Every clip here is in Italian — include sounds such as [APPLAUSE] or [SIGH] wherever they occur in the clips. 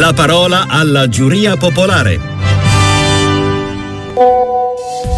La parola alla giuria popolare.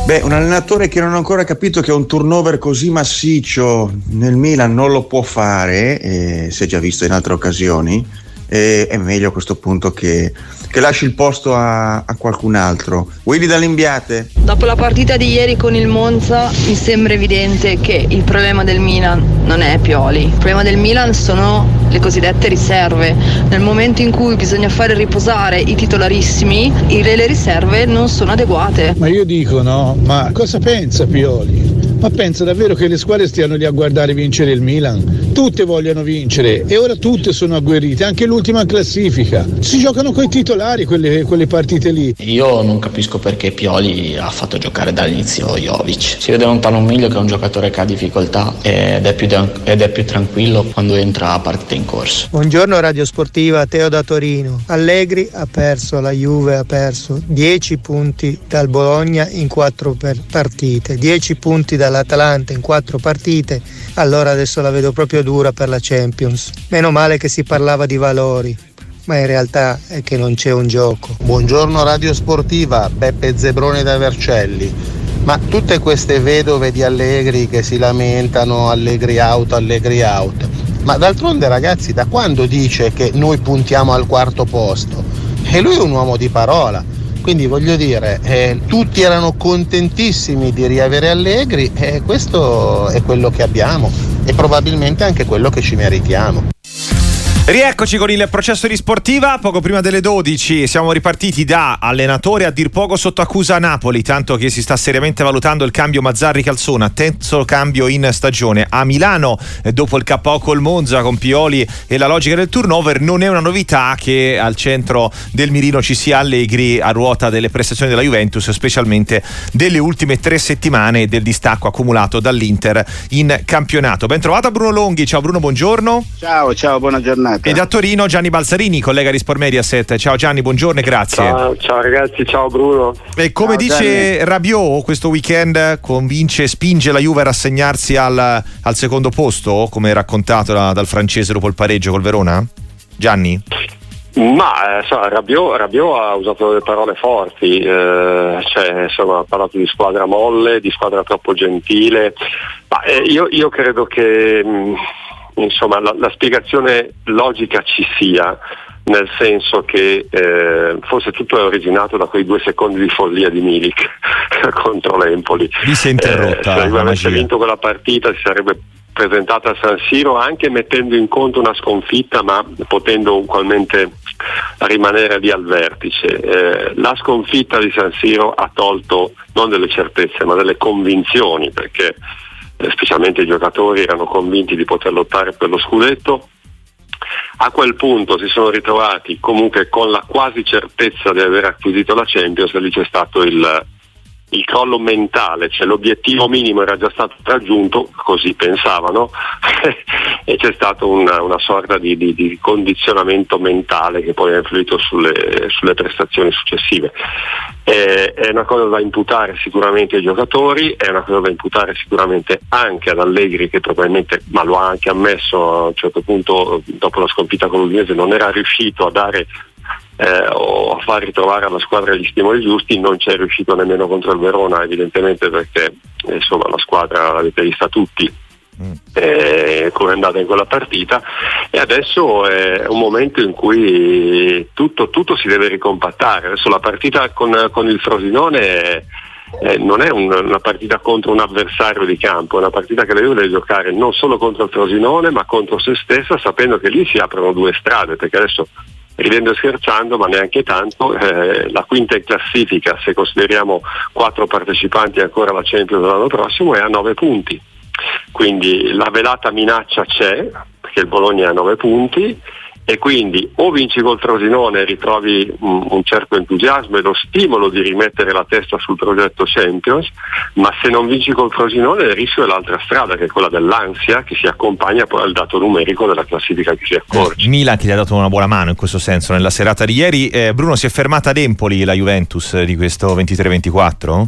Beh, un allenatore che non ha ancora capito che un turnover così massiccio nel Milan non lo può fare, eh, si è già visto in altre occasioni, eh, è meglio a questo punto che che lasci il posto a, a qualcun altro. Willy dall'Imbiate. Dopo la partita di ieri con il Monza mi sembra evidente che il problema del Milan non è Pioli, il problema del Milan sono le cosiddette riserve. Nel momento in cui bisogna fare riposare i titolarissimi, le riserve non sono adeguate. Ma io dico no, ma cosa pensa Pioli? Ma pensa davvero che le squadre stiano lì a guardare vincere il Milan? Tutte vogliono vincere e ora tutte sono agguerrite, anche l'ultima classifica. Si giocano coi titolari quelle, quelle partite lì. Io non capisco perché Pioli ha fatto giocare dall'inizio Jovic. Si vede lontano un miglio che è un giocatore che ha difficoltà ed è più, ed è più tranquillo quando entra a partita in corso. Buongiorno Radio Sportiva, Teo da Torino. Allegri ha perso, la Juve ha perso 10 punti dal Bologna in 4 partite, 10 punti dalla dall'Atalanta in quattro partite, allora adesso la vedo proprio dura per la Champions. Meno male che si parlava di valori, ma in realtà è che non c'è un gioco. Buongiorno Radio Sportiva, Beppe Zebrone da Vercelli. Ma tutte queste vedove di Allegri che si lamentano, Allegri out, Allegri out. Ma d'altronde ragazzi, da quando dice che noi puntiamo al quarto posto? E lui è un uomo di parola quindi voglio dire, eh, tutti erano contentissimi di riavere Allegri e questo è quello che abbiamo e probabilmente anche quello che ci meritiamo. Rieccoci con il processo di sportiva, poco prima delle 12 siamo ripartiti da allenatore a dir poco sotto accusa a Napoli, tanto che si sta seriamente valutando il cambio Mazzarri-Calzona, terzo cambio in stagione. A Milano, eh, dopo il KO col Monza con Pioli e la logica del turnover, non è una novità che al centro del mirino ci sia Allegri a ruota delle prestazioni della Juventus, specialmente delle ultime tre settimane del distacco accumulato dall'Inter in campionato. Ben trovato Bruno Longhi, ciao Bruno, buongiorno. Ciao, ciao, buona giornata giornata. E da Torino Gianni Balsarini, collega di Sport Mediaset. Ciao Gianni, buongiorno e grazie. Ciao, ciao ragazzi, ciao Bruno. E come ciao, dice Gianni. Rabiot, questo weekend convince, spinge la Juve a rassegnarsi al, al secondo posto, come raccontato da, dal francese dopo il pareggio col Verona? Gianni? Ma eh, so, Rabiot, Rabiot, ha usato delle parole forti, eh, cioè, insomma, ha parlato di squadra molle, di squadra troppo gentile, ma eh, io, io, credo che mh, mm, insomma, la, la, spiegazione logica ci sia, nel senso che eh, forse tutto è originato da quei due secondi di follia di Milik [LAUGHS] contro l'Empoli. Vi si è interrotta. Eh, se avesse vinto quella partita si sarebbe presentata a San Siro anche mettendo in conto una sconfitta ma potendo ugualmente rimanere lì al vertice. Eh, la sconfitta di San Siro ha tolto non delle certezze ma delle convinzioni perché specialmente i giocatori erano convinti di poter lottare per lo scudetto. A quel punto si sono ritrovati comunque con la quasi certezza di aver acquisito la Champions e lì c'è stato il, il crollo mentale, cioè l'obiettivo minimo era già stato raggiunto, così pensavano, [LAUGHS] e c'è stata una, una sorta di, di, di, condizionamento mentale che poi ha influito sulle, sulle prestazioni successive. Eh, è una cosa da imputare sicuramente ai giocatori, è una cosa da imputare sicuramente anche ad Allegri che probabilmente, ma lo ha anche ammesso a un certo punto dopo la sconfitta con l'Udinese, non era riuscito a dare eh, o a far ritrovare alla squadra gli stimoli giusti, non c'è riuscito nemmeno contro il Verona evidentemente perché eh, insomma, la squadra l'avete vista tutti mm. eh, come è andata in quella partita e adesso è un momento in cui tutto, tutto si deve ricompattare. Adesso la partita con, con il Frosinone eh, non è un, una partita contro un avversario di campo, è una partita che la Juve deve giocare non solo contro il Frosinone ma contro se stessa sapendo che lì si aprono due strade perché adesso ridendo e scherzando, ma neanche tanto, eh, la quinta in classifica, se consideriamo quattro partecipanti ancora alla Champions l'anno prossimo, è a nove punti. Quindi la velata minaccia c'è, perché il Bologna è a nove punti, e quindi o vinci col Frosinone e ritrovi un, un, certo entusiasmo e lo stimolo di rimettere la testa sul progetto Champions, ma se non vinci col Frosinone il rischio è l'altra strada che è quella dell'ansia che si accompagna poi al dato numerico della classifica che si accorge. Milan che gli ha dato una buona mano in questo senso nella serata di ieri. Eh, Bruno si è fermata ad Empoli la Juventus di questo 23-24?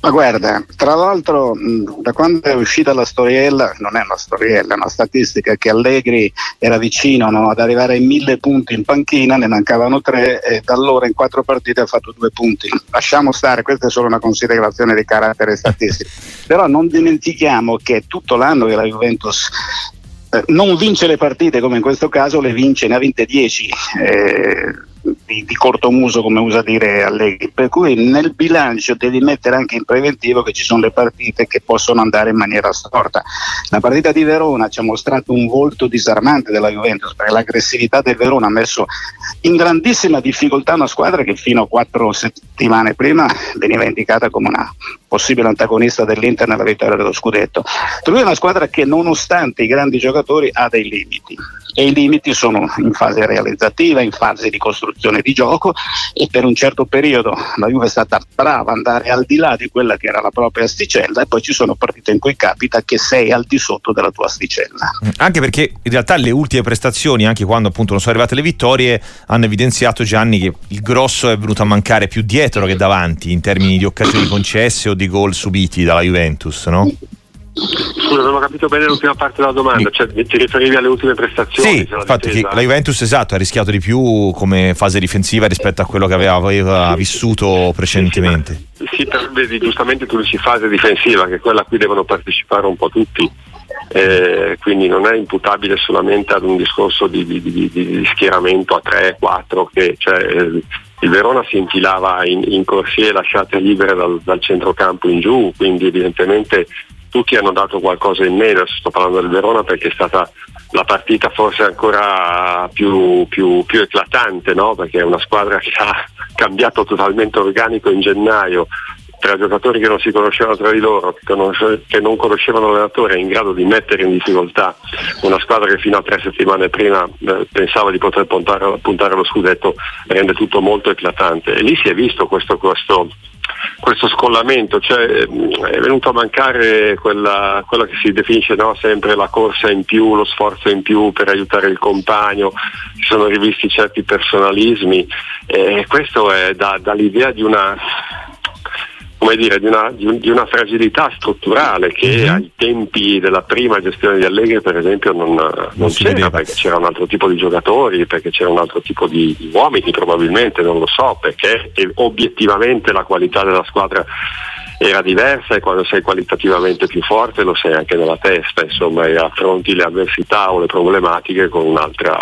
Ma guarda, tra l'altro da quando è uscita la storiella, non è una storiella, è una statistica che Allegri era vicino no, ad arrivare ai mille punti in panchina, ne mancavano tre e da allora in quattro partite ha fatto due punti. Lasciamo stare, questa è solo una considerazione di carattere statistico. [LAUGHS] Però non dimentichiamo che tutto l'anno che la Juventus eh, non vince le partite come in questo caso, le vince, ne ha vinte 10. Eh, di, di corto muso come usa dire Allegri. Per cui nel bilancio devi mettere anche in preventivo che ci sono le partite che possono andare in maniera storta. La partita di Verona ci ha mostrato un volto disarmante della Juventus perché l'aggressività del Verona ha messo in grandissima difficoltà una squadra che fino a quattro settimane prima veniva indicata come una possibile antagonista dell'Inter nella vittoria dello scudetto. Per una squadra che nonostante i grandi giocatori ha dei limiti e i limiti sono in fase realizzativa, in fase di costruzione di gioco e per un certo periodo la Juve è stata brava ad andare al di là di quella che era la propria asticella e poi ci sono partite in cui capita che sei al di sotto della tua asticella. Mm, anche perché in realtà le ultime prestazioni, anche quando appunto non sono arrivate le vittorie, hanno evidenziato Gianni che il grosso è venuto a mancare più dietro che davanti in termini di occasioni concesse o di gol subiti dalla Juventus, no? [LAUGHS] Scusa, non ho capito bene l'ultima parte della domanda, cioè ti riferivi alle ultime prestazioni? Sì, infatti la Juventus esatto, ha rischiato di più come fase difensiva rispetto a quello che aveva, aveva vissuto precedentemente. Sì, sì, per, vedi, giustamente tu dici fase difensiva, che quella a cui devono partecipare un po' tutti. Eh, quindi non è imputabile solamente ad un discorso di, di, di, di schieramento a 3-4 che cioè, eh, il Verona si infilava in, in corsie lasciate libere dal, dal centrocampo in giù, quindi evidentemente tutti hanno dato qualcosa in meno, sto parlando del Verona perché è stata la partita forse ancora più, più, più eclatante, no? perché è una squadra che ha [LAUGHS] cambiato totalmente organico in gennaio, tra giocatori che non si conoscevano tra di loro, che non conoscevano l'allenatore, in grado di mettere in difficoltà una squadra che fino a tre settimane prima eh, pensava di poter puntare, puntare allo scudetto, rende tutto molto eclatante. E lì si è visto questo, questo questo scollamento, cioè è venuto a mancare quella, quello che si definisce no, sempre la corsa in più, lo sforzo in più per aiutare il compagno, si sono rivisti certi personalismi e questo è da, dall'idea di una come dire, di una, di, un, di una fragilità strutturale che mm-hmm. ai tempi della prima gestione di Allegri per esempio non, non, non c'era vedeva. perché c'era un altro tipo di giocatori, perché c'era un altro tipo di, di uomini probabilmente, non lo so, perché obiettivamente la qualità della squadra era diversa e quando sei qualitativamente più forte lo sei anche nella testa, insomma, e affronti le avversità o le problematiche con un'altra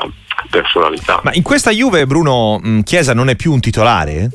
personalità. Ma in questa Juve Bruno Chiesa non è più un titolare?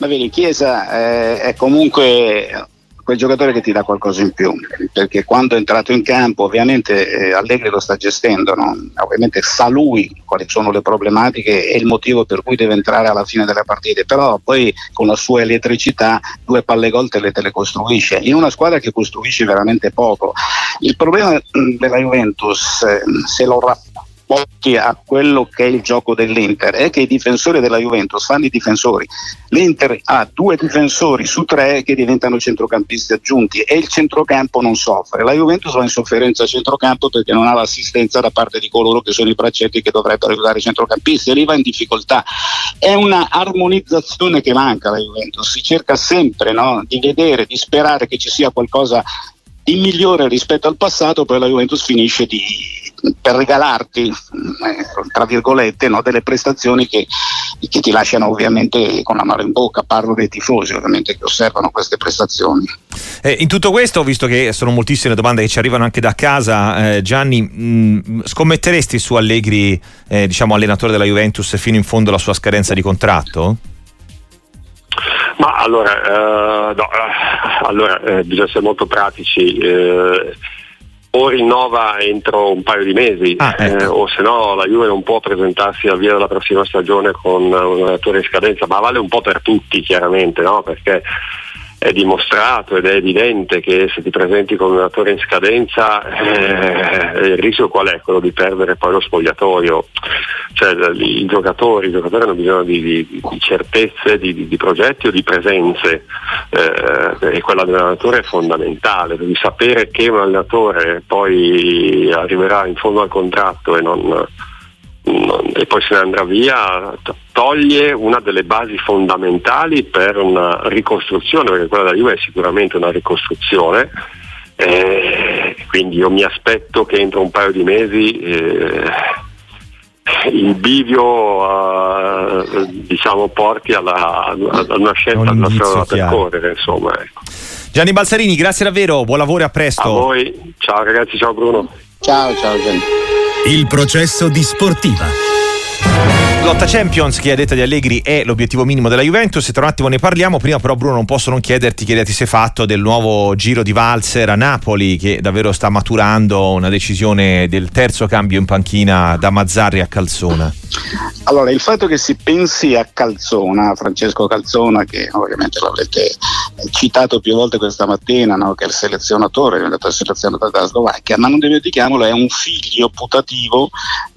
Ma vedi, Chiesa eh, è comunque quel giocatore che ti dà qualcosa in più, perché quando è entrato in campo ovviamente eh, Allegri lo sta gestendo, no? ovviamente sa lui quali sono le problematiche e il motivo per cui deve entrare alla fine delle partite, però poi con la sua elettricità due palle gol te le, te le costruisce, in una squadra che costruisce veramente poco. Il problema della Juventus, eh, se lo rapporta occhi a quello che è il gioco dell'Inter è che i difensori della Juventus fanno i difensori. L'Inter ha due difensori su tre che diventano centrocampisti aggiunti e il centrocampo non soffre. La Juventus va in sofferenza a centrocampo perché non ha l'assistenza da parte di coloro che sono i bracetti che dovrebbero aiutare i centrocampisti e lì va in difficoltà. È una armonizzazione che manca alla Juventus, si cerca sempre no, di vedere, di sperare che ci sia qualcosa di migliore rispetto al passato, poi la Juventus finisce di, per regalarti, eh, tra virgolette, no, delle prestazioni che, che, ti lasciano ovviamente con la mano in bocca. Parlo dei tifosi ovviamente che osservano queste prestazioni. Eh, in tutto questo, visto che sono moltissime domande che ci arrivano anche da casa, eh, Gianni, mh, scommetteresti su Allegri, eh, diciamo allenatore della Juventus, fino in fondo alla sua scadenza di contratto? Ma allora, eh, no, eh, allora eh, bisogna essere molto pratici. O rinnova entro un paio di mesi, ah, ecco. Eh, o se no la Juve non può presentarsi al via della prossima stagione con un allenatore in scadenza, ma vale un po' per tutti chiaramente, no? perché è dimostrato ed è evidente che se ti presenti con un attore in scadenza eh, il rischio qual è? Quello di perdere poi lo spogliatoio. Cioè, i, giocatori, i giocatori hanno bisogno di, di, di certezze, di, di, progetti o di presenze eh, e quella dell'allenatore è fondamentale, devi sapere che un allenatore poi arriverà in fondo al contratto e non e poi se ne andrà via, toglie una delle basi fondamentali per una ricostruzione, perché quella della Juve è sicuramente una ricostruzione. Eh, quindi io mi aspetto che entro un paio di mesi eh, il bivio uh, diciamo, porti alla, a una scelta da percorrere. Insomma, ecco. Gianni Balsarini, grazie davvero, buon lavoro e a presto. A voi, ciao ragazzi, ciao Bruno. Ciao, ciao Gianni. Il processo di sportiva. Lotta Champions, che ha detto di Allegri, è l'obiettivo minimo della Juventus. E tra un attimo ne parliamo. Prima, però, Bruno, non posso non chiederti che idea ti sei fatto del nuovo giro di valzer a Napoli, che davvero sta maturando una decisione del terzo cambio in panchina da Mazzarri a Calzona. Allora, il fatto che si pensi a Calzona, Francesco Calzona, che ovviamente l'avrete citato più volte questa mattina, no? che è il selezionatore, è diventato selezionato dalla Slovacchia, ma non dimentichiamolo, è un figlio putativo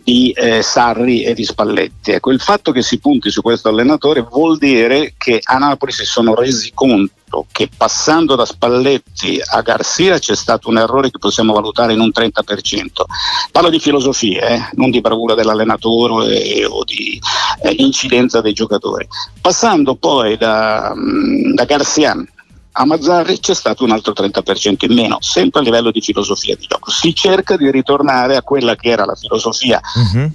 di eh, Sarri e di Spalletti. Ecco, il fatto che si punti su questo allenatore vuol dire che a Napoli si sono resi conto che passando da Spalletti a Garcia c'è stato un errore che possiamo valutare in un 30%. Parlo di filosofia, eh, non di bravura dell'allenatore eh, o di eh, incidenza dei giocatori. Passando poi da, mm, da Garcia a Mazzarri c'è stato un altro 30% in meno, sempre a livello di filosofia di gioco. Si cerca di ritornare a quella che era la filosofia uh-huh.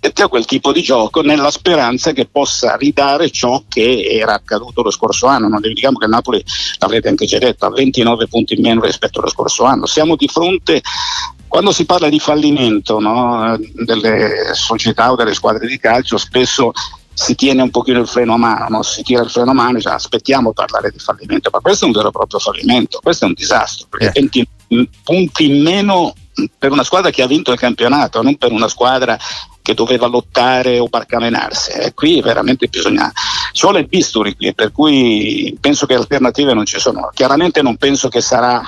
a quel tipo di gioco nella speranza che possa ridare ciò che era accaduto lo scorso anno. Non dimentichiamo che il Napoli, l'avrete anche già detto, ha 29 punti in meno rispetto allo scorso anno. Siamo di fronte quando si parla di fallimento no, delle società o delle squadre di calcio, spesso si tiene un pochino il freno a mano, no? si tira il freno a mano e dice aspettiamo a parlare di fallimento, ma questo è un vero e proprio fallimento, questo è un disastro, perché eh. 20 punti in meno per una squadra che ha vinto il campionato, non per una squadra che doveva lottare o barcamenarsi. Eh, qui veramente bisogna. Ci vuole il bisturi qui, per cui penso che alternative non ci sono. Chiaramente non penso che sarà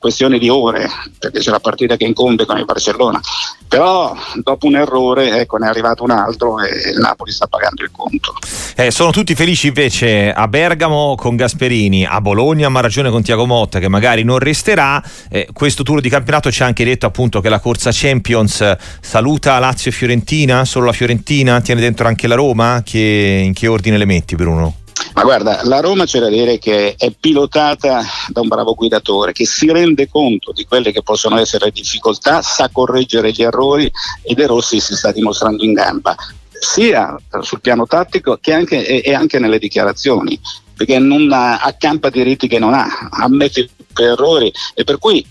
questione di ore, perché c'è la partita che incombe con il Barcellona. Però dopo un errore ecco, ne è arrivato un altro e il Napoli sta pagando il conto. Eh, sono tutti felici invece a Bergamo con Gasperini, a Bologna ma ragione con Tiago Motta che magari non resterà. Eh, questo turno di campionato ci ha anche detto appunto che la corsa Champions saluta Lazio e Fiorentina, solo la Fiorentina, tiene dentro anche la Roma. Che, in che ordine le metti Bruno? Ma guarda, la Roma c'è da dire che è pilotata da un bravo guidatore che si rende conto di quelle che possono essere le difficoltà, sa correggere gli errori e De Rossi si sta dimostrando in gamba, sia sul piano tattico che anche, e, anche nelle dichiarazioni, perché non accampa diritti che non ha, ammette errori e per cui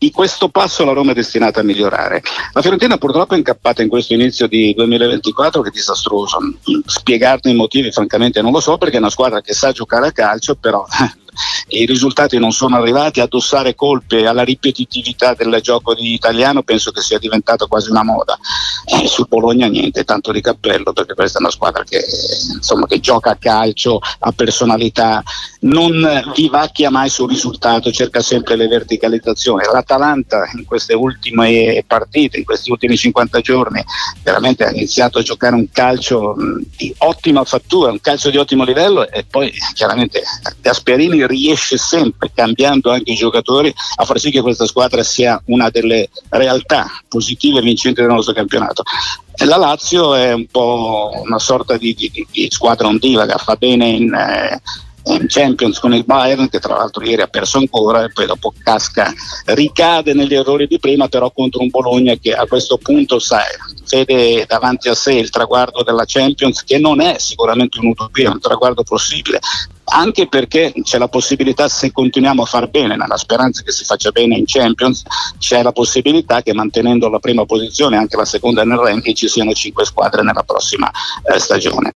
di questo passo la Roma è destinata a migliorare. La Fiorentina purtroppo è incappata in questo inizio di 2024 che è disastroso. Spiegarne i motivi francamente non lo so perché è una squadra che sa giocare a calcio, però i risultati non sono arrivati, addossare colpe alla ripetitività del gioco di italiano penso che sia diventato quasi una moda. Eh, sul Bologna niente, tanto di cappello perché questa è una squadra che, insomma, che gioca a calcio, ha personalità, non vivacchia mai sul risultato, cerca sempre le verticalizzazioni. L'Atalanta in queste ultime partite, in questi ultimi 50 giorni, veramente ha iniziato a giocare un calcio di ottima fattura, un calcio di ottimo livello e poi chiaramente Gasperini riesce sempre, cambiando anche i giocatori, a far sì che questa squadra sia una delle realtà positive e vincenti del nostro campionato. La Lazio è un po' una sorta di, di, di squadra ondivaga, fa bene in, eh, in Champions con il Bayern che tra l'altro ieri ha perso ancora e poi dopo casca, ricade negli errori di prima però contro un Bologna che a questo punto sai, vede davanti a sé il traguardo della Champions che non è sicuramente un'utopia, è un traguardo possibile anche perché c'è la possibilità se continuiamo a far bene nella speranza che si faccia bene in Champions c'è la possibilità che mantenendo la prima posizione anche la seconda nel ranking ci siano cinque squadre nella prossima eh, stagione